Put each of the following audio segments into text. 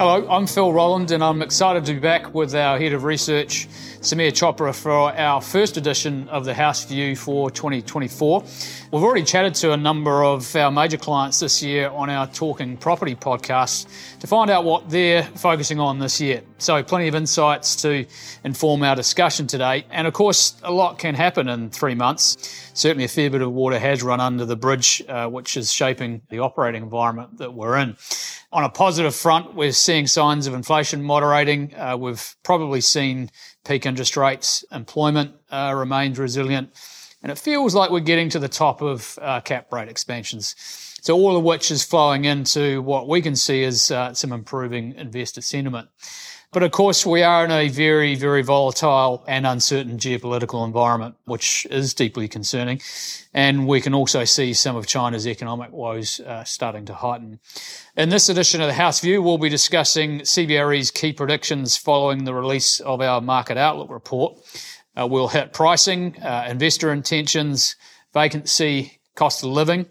Hello, I'm Phil Rowland, and I'm excited to be back with our head of research, Sameer Chopra, for our first edition of the House View for 2024. We've already chatted to a number of our major clients this year on our Talking Property podcast to find out what they're focusing on this year. So, plenty of insights to inform our discussion today. And of course, a lot can happen in three months. Certainly, a fair bit of water has run under the bridge, uh, which is shaping the operating environment that we're in. On a positive front, we're seeing signs of inflation moderating. Uh, we've probably seen peak interest rates, employment uh, remains resilient, and it feels like we're getting to the top of uh, cap rate expansions. So all of which is flowing into what we can see as uh, some improving investor sentiment. But of course, we are in a very, very volatile and uncertain geopolitical environment, which is deeply concerning. And we can also see some of China's economic woes uh, starting to heighten. In this edition of the House View, we'll be discussing CBRE's key predictions following the release of our market outlook report. Uh, we'll hit pricing, uh, investor intentions, vacancy, cost of living.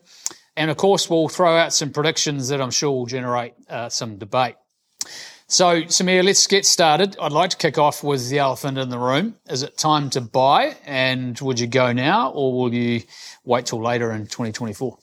And of course, we'll throw out some predictions that I'm sure will generate uh, some debate. So, Sameer, let's get started. I'd like to kick off with the elephant in the room. Is it time to buy? And would you go now or will you wait till later in 2024?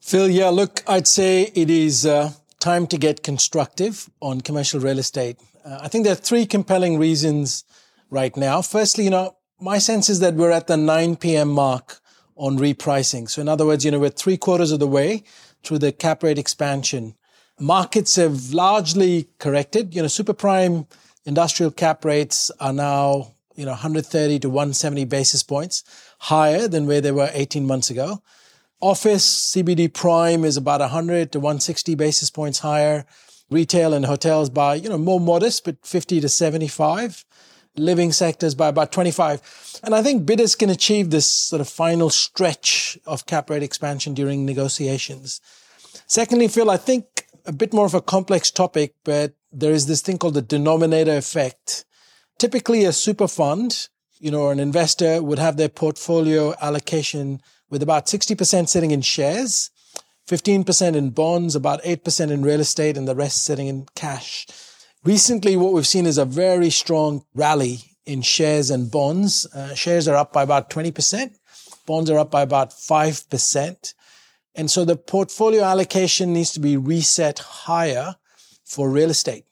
Phil, yeah, look, I'd say it is uh, time to get constructive on commercial real estate. Uh, I think there are three compelling reasons right now. Firstly, you know, my sense is that we're at the 9 p.m. mark on repricing. So, in other words, you know, we're three quarters of the way through the cap rate expansion markets have largely corrected. You know, super prime industrial cap rates are now, you know, 130 to 170 basis points higher than where they were 18 months ago. Office CBD prime is about 100 to 160 basis points higher. Retail and hotels by, you know, more modest, but 50 to 75. Living sectors by about 25. And I think bidders can achieve this sort of final stretch of cap rate expansion during negotiations. Secondly, Phil, I think a bit more of a complex topic, but there is this thing called the denominator effect. Typically, a super fund, you know, or an investor would have their portfolio allocation with about 60% sitting in shares, 15% in bonds, about 8% in real estate, and the rest sitting in cash. Recently, what we've seen is a very strong rally in shares and bonds. Uh, shares are up by about 20%. Bonds are up by about 5%. And so the portfolio allocation needs to be reset higher for real estate.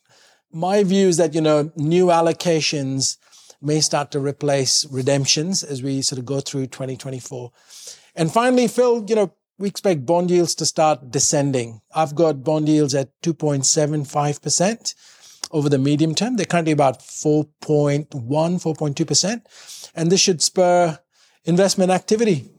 My view is that, you know, new allocations may start to replace redemptions as we sort of go through 2024. And finally, Phil, you know, we expect bond yields to start descending. I've got bond yields at 2.75% over the medium term. They're currently about 4.1, 4.2%. And this should spur investment activity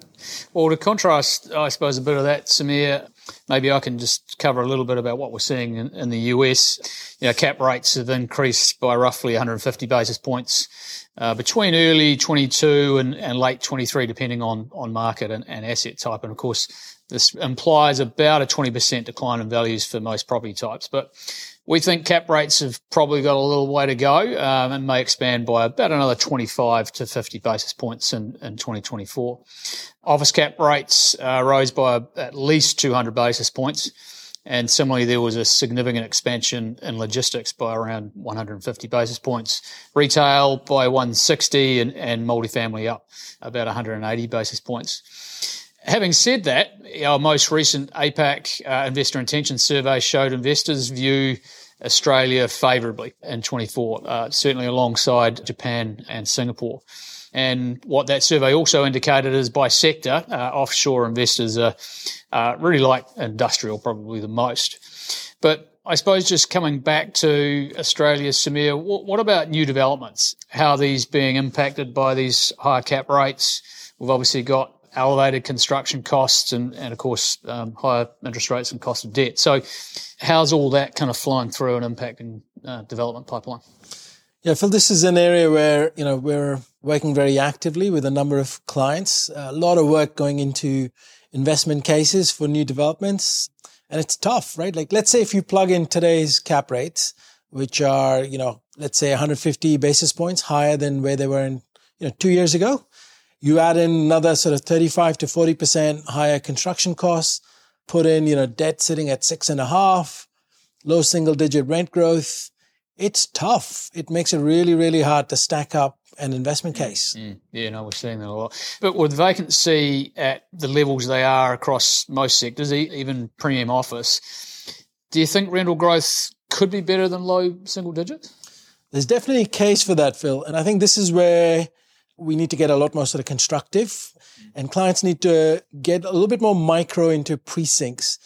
well, to contrast, I suppose, a bit of that, Sameer, maybe I can just cover a little bit about what we're seeing in, in the US. You know, cap rates have increased by roughly 150 basis points uh, between early 22 and, and late 23, depending on, on market and, and asset type. And of course, this implies about a 20% decline in values for most property types. But we think cap rates have probably got a little way to go um, and may expand by about another 25 to 50 basis points in, in 2024. Office cap rates uh, rose by at least 200 basis points. And similarly, there was a significant expansion in logistics by around 150 basis points, retail by 160, and, and multifamily up about 180 basis points. Having said that, our most recent APAC uh, investor intention survey showed investors view Australia favourably in 24, uh, certainly alongside Japan and Singapore. And what that survey also indicated is by sector, uh, offshore investors are uh, really like industrial probably the most. But I suppose just coming back to Australia, Sameer, what, what about new developments? How are these being impacted by these higher cap rates? We've obviously got elevated construction costs and, and of course, um, higher interest rates and cost of debt. So, how's all that kind of flowing through and impacting uh, development pipeline? Yeah, Phil, this is an area where you know we're working very actively with a number of clients. A lot of work going into investment cases for new developments, and it's tough, right? Like, let's say if you plug in today's cap rates, which are you know, let's say 150 basis points higher than where they were in you know two years ago you add in another sort of 35 to 40% higher construction costs, put in, you know, debt sitting at six and a half, low single digit rent growth, it's tough. It makes it really, really hard to stack up an investment case. Mm, yeah, no, we're seeing that a lot. But with vacancy at the levels they are across most sectors, even premium office, do you think rental growth could be better than low single digits? There's definitely a case for that, Phil. And I think this is where we need to get a lot more sort of constructive and clients need to get a little bit more micro into precincts.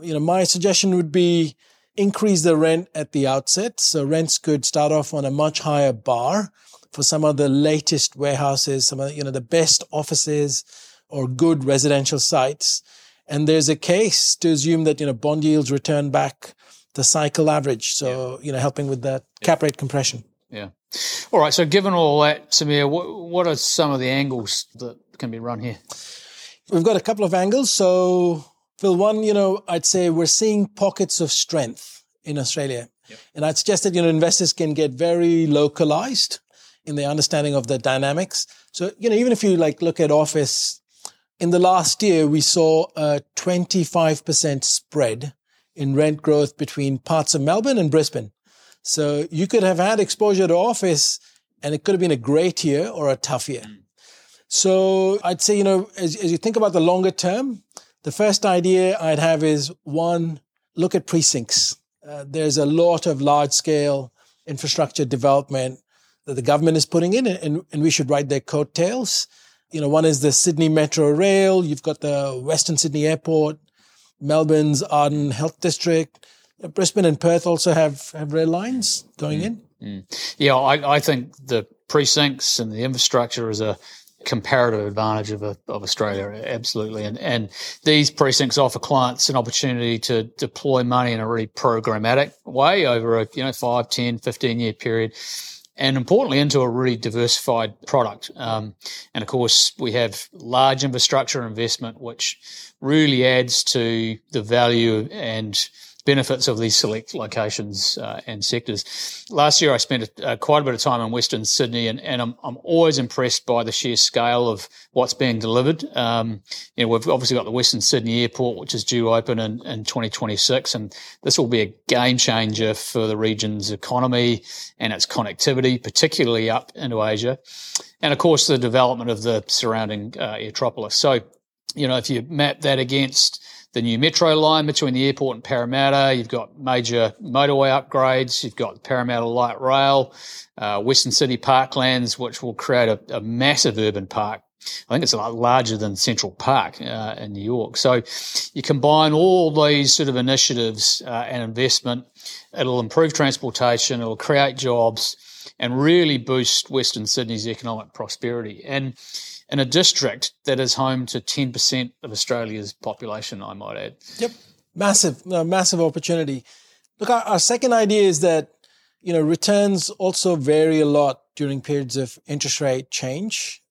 You know, my suggestion would be increase the rent at the outset. So rents could start off on a much higher bar for some of the latest warehouses, some of, you know, the best offices or good residential sites. And there's a case to assume that, you know, bond yields return back the cycle average. So, yeah. you know, helping with that cap rate compression. Yeah. All right. So given all that, Sameer, what, what are some of the angles that can be run here? We've got a couple of angles. So Phil, one, you know, I'd say we're seeing pockets of strength in Australia. Yep. And I'd suggest that, you know, investors can get very localized in their understanding of the dynamics. So, you know, even if you like look at office, in the last year, we saw a 25% spread in rent growth between parts of Melbourne and Brisbane. So you could have had exposure to office and it could have been a great year or a tough year. Mm. So I'd say, you know, as, as you think about the longer term, the first idea I'd have is one, look at precincts. Uh, there's a lot of large scale infrastructure development that the government is putting in, and, and we should ride their coattails. You know, one is the Sydney Metro Rail. You've got the Western Sydney Airport, Melbourne's Arden Health District. Brisbane and Perth also have, have rail lines going mm, in. Mm. Yeah, I, I think the precincts and the infrastructure is a comparative advantage of, a, of Australia, absolutely. And, and these precincts offer clients an opportunity to deploy money in a really programmatic way over a, you know, 5, 10, 15 year period. And importantly, into a really diversified product. Um, and of course, we have large infrastructure investment, which really adds to the value and benefits of these select locations uh, and sectors. Last year, I spent uh, quite a bit of time in Western Sydney, and, and I'm, I'm always impressed by the sheer scale of what's being delivered. Um, you know, we've obviously got the Western Sydney Airport, which is due open in, in 2026, and this will be a game changer for the region's economy and its connectivity, particularly up into Asia. And of course, the development of the surrounding uh, Aerotropolis. So, you know, if you map that against the new metro line between the airport and Parramatta. You've got major motorway upgrades. You've got Parramatta Light Rail, uh, Western Sydney Parklands, which will create a, a, massive urban park. I think it's a lot larger than Central Park uh, in New York. So you combine all these sort of initiatives uh, and investment. It'll improve transportation. It'll create jobs and really boost Western Sydney's economic prosperity. And in a district that is home to 10% of Australia's population, I might add. Yep. Massive, massive opportunity. Look, our, our second idea is that, you know, returns also vary a lot during periods of interest rate change.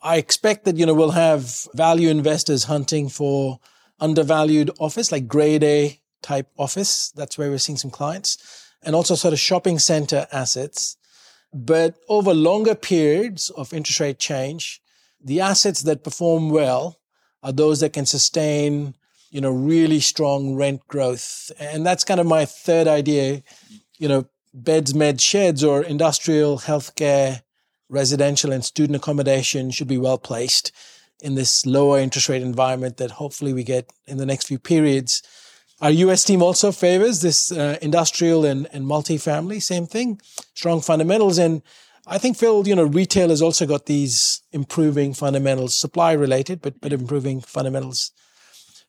I expect that, you know, we'll have value investors hunting for undervalued office, like grade A type office. That's where we're seeing some clients and also sort of shopping center assets. But over longer periods of interest rate change, the assets that perform well are those that can sustain, you know, really strong rent growth. And that's kind of my third idea, you know, beds, med, sheds or industrial, healthcare, residential and student accommodation should be well placed in this lower interest rate environment that hopefully we get in the next few periods. Our US team also favors this uh, industrial and, and multifamily, same thing, strong fundamentals. And I think Phil, you know, retail has also got these improving fundamentals, supply related, but but improving fundamentals.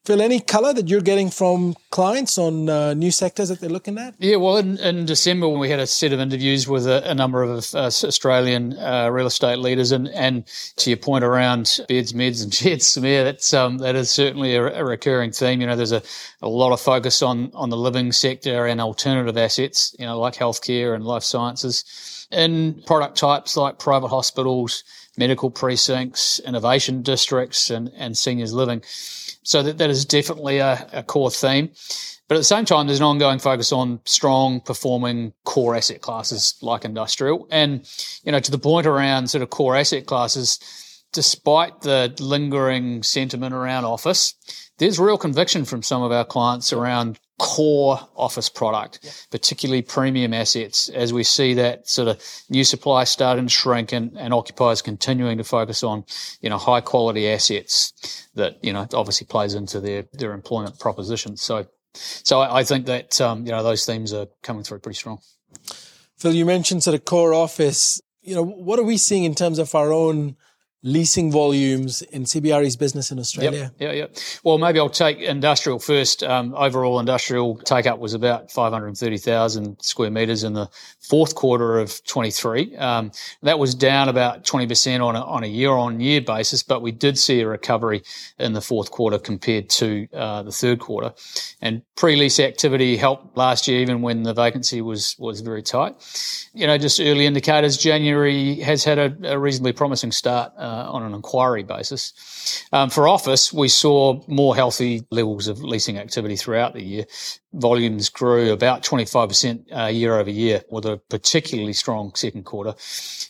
Phil, any color that you're getting from clients on uh, new sectors that they're looking at? Yeah, well, in, in December when we had a set of interviews with a, a number of uh, Australian uh, real estate leaders, and, and to your point around beds, meds, and jets, yeah, that's um, that is certainly a, a, recurring theme. You know, there's a, a lot of focus on on the living sector and alternative assets, you know, like healthcare and life sciences in product types like private hospitals, medical precincts, innovation districts, and, and seniors living. So that, that is definitely a, a core theme. But at the same time, there's an ongoing focus on strong performing core asset classes like industrial. And, you know, to the point around sort of core asset classes, despite the lingering sentiment around office, there's real conviction from some of our clients around core office product, particularly premium assets, as we see that sort of new supply starting to shrink and, and occupiers continuing to focus on, you know, high quality assets that, you know, obviously plays into their, their employment proposition. So, so I, I think that, um, you know, those themes are coming through pretty strong. Phil, you mentioned sort of core office. You know, what are we seeing in terms of our own leasing volumes in CBRE's business in Australia? Yep, yeah, yeah. Well, maybe I'll take industrial first. Um, overall, industrial take up was about 530,000 square metres in the fourth quarter of 23. Um, that was down about 20% on a, on a year on year basis, but we did see a recovery in the fourth quarter compared to uh, the third quarter. And pre lease activity helped last year, even when the vacancy was, was very tight. You know, just early indicators, January has had a, a reasonably promising start. Uh, uh, on an inquiry basis. Um, for office, we saw more healthy levels of leasing activity throughout the year. Volumes grew about 25% uh, year over year with a particularly strong second quarter.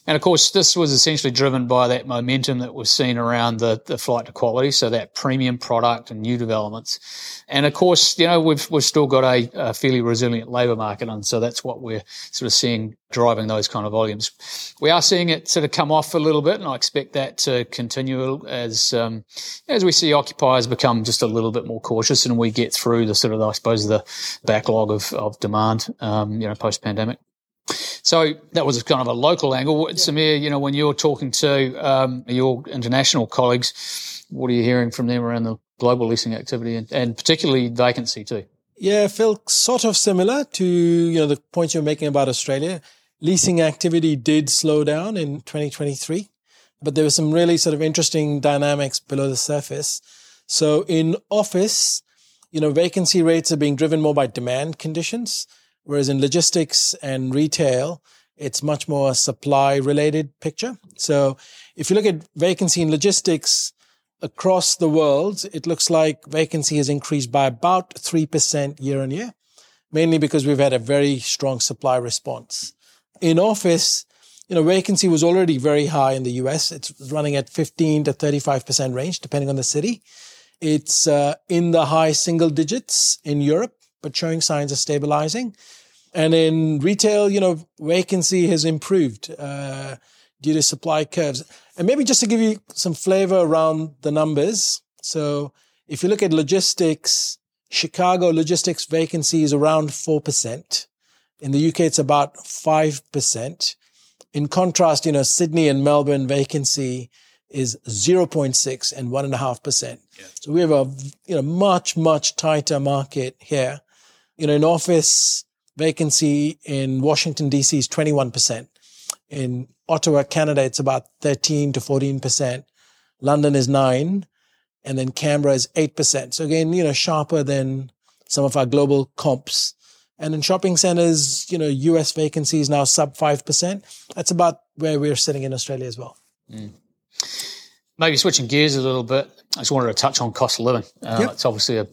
And of course, this was essentially driven by that momentum that was seen around the, the flight to quality. So that premium product and new developments. And of course, you know, we've, we've still got a, a fairly resilient labour market. And so that's what we're sort of seeing driving those kind of volumes. We are seeing it sort of come off a little bit, and I expect that to continue as um, as we see occupiers become just a little bit more cautious, and we get through the sort of I suppose the backlog of of demand, um, you know, post pandemic. So that was kind of a local angle. Yeah. Sameer, you know, when you're talking to um, your international colleagues, what are you hearing from them around the global leasing activity and, and particularly vacancy too? Yeah, Phil, sort of similar to you know the points you're making about Australia leasing activity did slow down in 2023, but there were some really sort of interesting dynamics below the surface. So in office, you know, vacancy rates are being driven more by demand conditions, whereas in logistics and retail, it's much more a supply related picture. So if you look at vacancy in logistics across the world, it looks like vacancy has increased by about 3% year on year, mainly because we've had a very strong supply response in office, you know, vacancy was already very high in the US. It's running at 15 to 35% range, depending on the city. It's uh, in the high single digits in Europe, but showing signs of stabilizing. And in retail, you know, vacancy has improved uh, due to supply curves. And maybe just to give you some flavor around the numbers. So if you look at logistics, Chicago logistics vacancy is around 4%. In the UK, it's about 5%. In contrast, you know, Sydney and Melbourne vacancy is 0.6 and 1.5%. Yeah. So we have a, you know, much, much tighter market here. You know, in office vacancy in Washington, DC is 21%. In Ottawa, Canada, it's about 13 to 14%. London is nine. And then Canberra is 8%. So again, you know, sharper than some of our global comps. And in shopping centers, you know, US vacancy is now sub 5%. That's about where we're sitting in Australia as well. Mm. Maybe switching gears a little bit, I just wanted to touch on cost of living. Uh, yep. It's obviously a,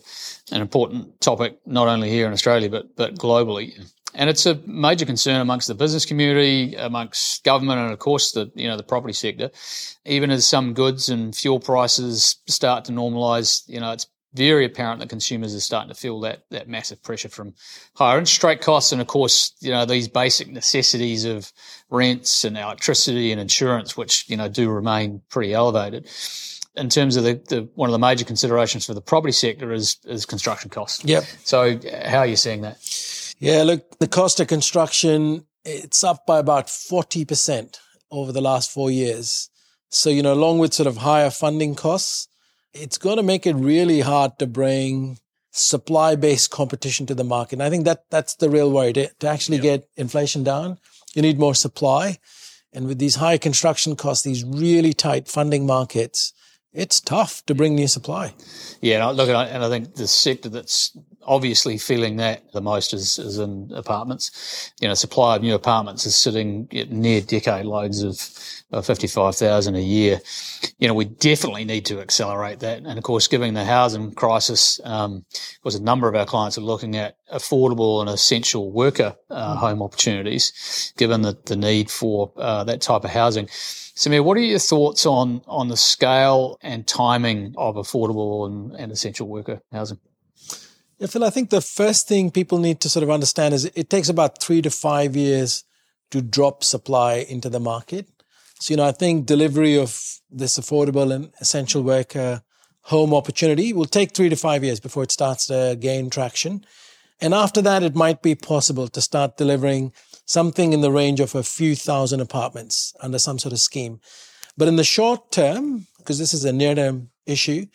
an important topic, not only here in Australia, but, but globally. And it's a major concern amongst the business community, amongst government, and of course the you know the property sector. Even as some goods and fuel prices start to normalise, you know it's very apparent that consumers are starting to feel that that massive pressure from higher interest rate costs, and of course, you know these basic necessities of rents and electricity and insurance, which you know do remain pretty elevated. In terms of the, the one of the major considerations for the property sector is is construction costs. Yep. So how are you seeing that? Yeah, look, the cost of construction it's up by about forty percent over the last four years. So you know, along with sort of higher funding costs it's going to make it really hard to bring supply based competition to the market. And I think that that's the real worry to, to actually get inflation down. You need more supply. And with these high construction costs, these really tight funding markets, it's tough to bring new supply. Yeah, look, and I think the sector that's obviously feeling that the most is, is in apartments. You know, supply of new apartments is sitting near decade loads of of 55,000 a year. You know, we definitely need to accelerate that. And of course, given the housing crisis, um, because a number of our clients are looking at affordable and essential worker uh, mm. home opportunities, given the, the need for uh, that type of housing. Sameer, what are your thoughts on on the scale and timing of affordable and, and essential worker housing? Yeah, Phil, I think the first thing people need to sort of understand is it takes about three to five years to drop supply into the market. So, you know, I think delivery of this affordable and essential worker home opportunity will take three to five years before it starts to gain traction. And after that, it might be possible to start delivering something in the range of a few thousand apartments under some sort of scheme. But in the short term, because this is a near term issue,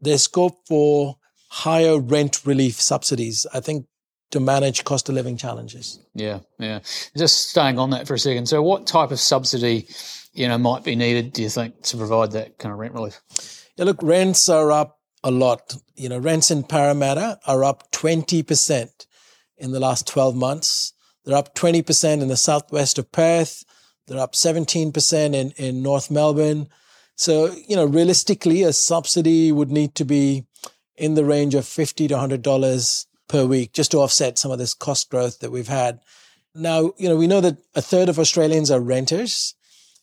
there's scope for higher rent relief subsidies, I think, to manage cost of living challenges. Yeah, yeah. Just staying on that for a second. So, what type of subsidy, you know, might be needed? Do you think to provide that kind of rent relief? Yeah, look, rents are up a lot. You know, rents in Parramatta are up 20% in the last 12 months. They're up 20% in the southwest of Perth. They're up 17% in, in North Melbourne. So, you know, realistically, a subsidy would need to be in the range of 50 to $100 per week just to offset some of this cost growth that we've had. Now, you know, we know that a third of Australians are renters.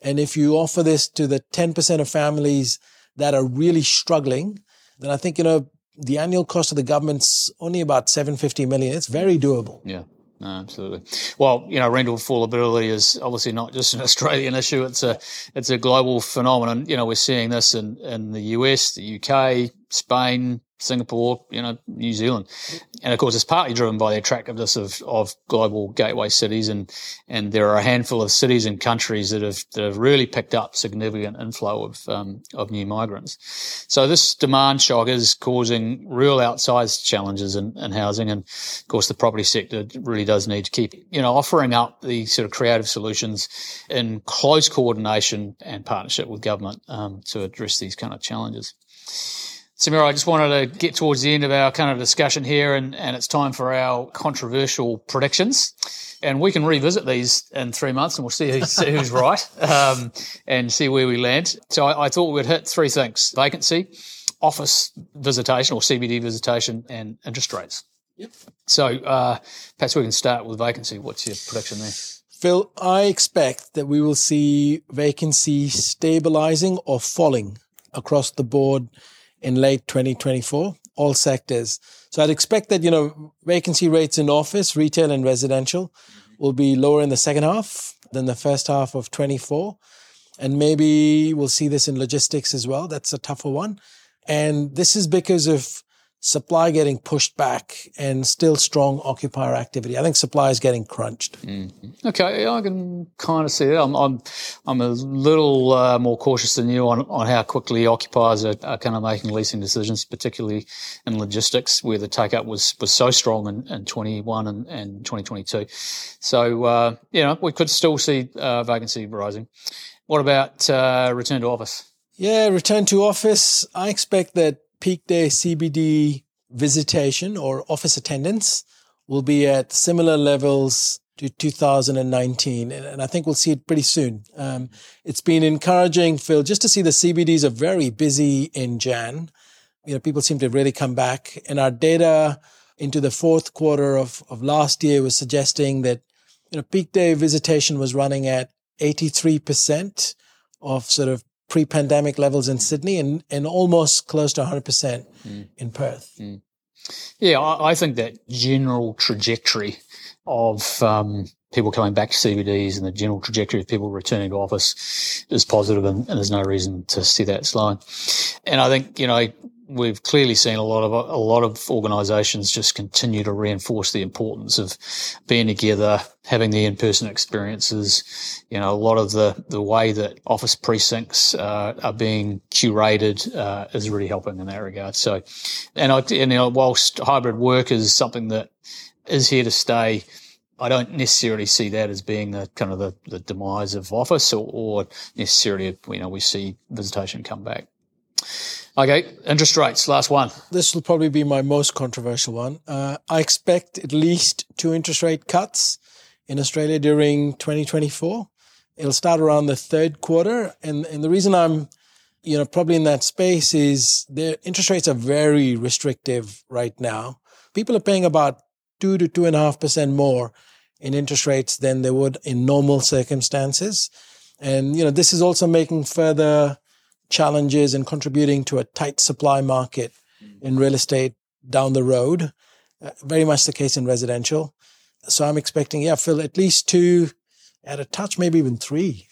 And if you offer this to the 10% of families that are really struggling, then I think, you know, the annual cost of the government's only about 750 million. It's very doable. Yeah. No, absolutely. Well, you know, rental affordability is obviously not just an Australian issue; it's a it's a global phenomenon. You know, we're seeing this in in the US, the UK, Spain, Singapore, you know, New Zealand. And of course, it's partly driven by the attractiveness of, of global gateway cities. And, and there are a handful of cities and countries that have, that have really picked up significant inflow of, um, of new migrants. So this demand shock is causing real outsized challenges in, in housing. And of course, the property sector really does need to keep, you know, offering up the sort of creative solutions in close coordination and partnership with government, um, to address these kind of challenges. Samira, I just wanted to get towards the end of our kind of discussion here, and, and it's time for our controversial predictions. And we can revisit these in three months and we'll see who's, who's right um, and see where we land. So I, I, thought we'd hit three things vacancy, office visitation or CBD visitation, and interest rates. Yep. So uh, perhaps we can start with vacancy. What's your prediction there? Phil, I expect that we will see vacancy stabilizing or falling across the board in late 2024, all sectors. So I'd expect that, you know, vacancy rates in office, retail and residential will be lower in the second half than the first half of 24. And maybe we'll see this in logistics as well. That's a tougher one. And this is because of supply getting pushed back and still strong occupier activity. I think supply is getting crunched. Mm-hmm. Okay, I can kind of see that. I'm I'm, I'm a little uh, more cautious than you on, on how quickly occupiers are, are, kind of making leasing decisions, particularly in logistics, where the take up was was so strong in, in 21 and, and 2022. So uh, you know we could still see uh, vacancy rising. What about uh, return to office? Yeah, return to office. I expect that peak day CBD visitation or office attendance will be at similar levels to 2019. And I think we'll see it pretty soon. Um, it's been encouraging, Phil, just to see the CBDs are very busy in Jan. You know, people seem to really come back. And our data into the fourth quarter of, of last year was suggesting that, you know, peak day visitation was running at 83% of sort of pre-pandemic levels in Sydney and, and almost close to 100% mm. in Perth. Mm. Yeah, I, I, think that general trajectory of um, people coming back to CBDs and the general trajectory of people returning to office is positive and, and there's no reason to see that slowing. And I think, you know, we've clearly seen a lot of a lot of organisations just continue to reinforce the importance of being together, having the in-person experiences. You know, a lot of the the way that office precincts uh, are being curated uh, is really helping in that regard. So, and I, and you know, whilst hybrid work is something that is here to stay. I don't necessarily see that as being the kind of the, the demise of office or, or necessarily, you know, we see visitation come back. Okay, interest rates, last one. This will probably be my most controversial one. Uh, I expect at least two interest rate cuts in Australia during 2024. It'll start around the third quarter. And, and the reason I'm, you know, probably in that space is the interest rates are very restrictive right now. People are paying about two to two and a half percent more in interest rates than they would in normal circumstances. And, you know, this is also making further challenges and contributing to a tight supply market in real estate down the road. Uh, very much the case in residential. So I'm expecting, yeah, Phil, at least two, at a touch, maybe even three.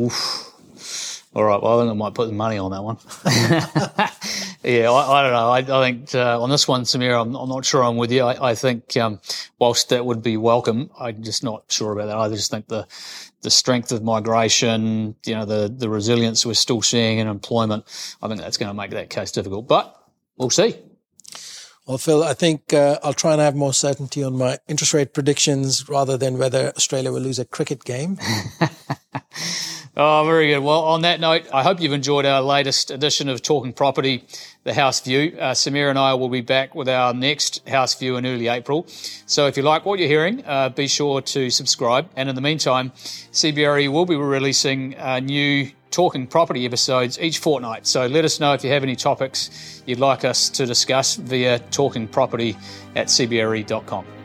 Oof. All right. Well, I think I might put the money on that one. yeah, I, I, don't know. I, I think uh, on this one, Sameer, I'm, I'm, not sure I'm with you. I, I think um, whilst that would be welcome, I'm just not sure about that. I just think the the strength of migration, you know, the the resilience we're still seeing in employment, I think that's going to make that case difficult. But we'll see. Well, Phil, I think uh, I'll try and have more certainty on my interest rate predictions rather than whether Australia will lose a cricket game. Oh, very good. Well, on that note, I hope you've enjoyed our latest edition of Talking Property, the House View. Uh, Sameer and I will be back with our next House View in early April. So if you like what you're hearing, uh, be sure to subscribe. And in the meantime, CBRE will be releasing uh, new Talking Property episodes each fortnight. So let us know if you have any topics you'd like us to discuss via talkingproperty at cbre.com.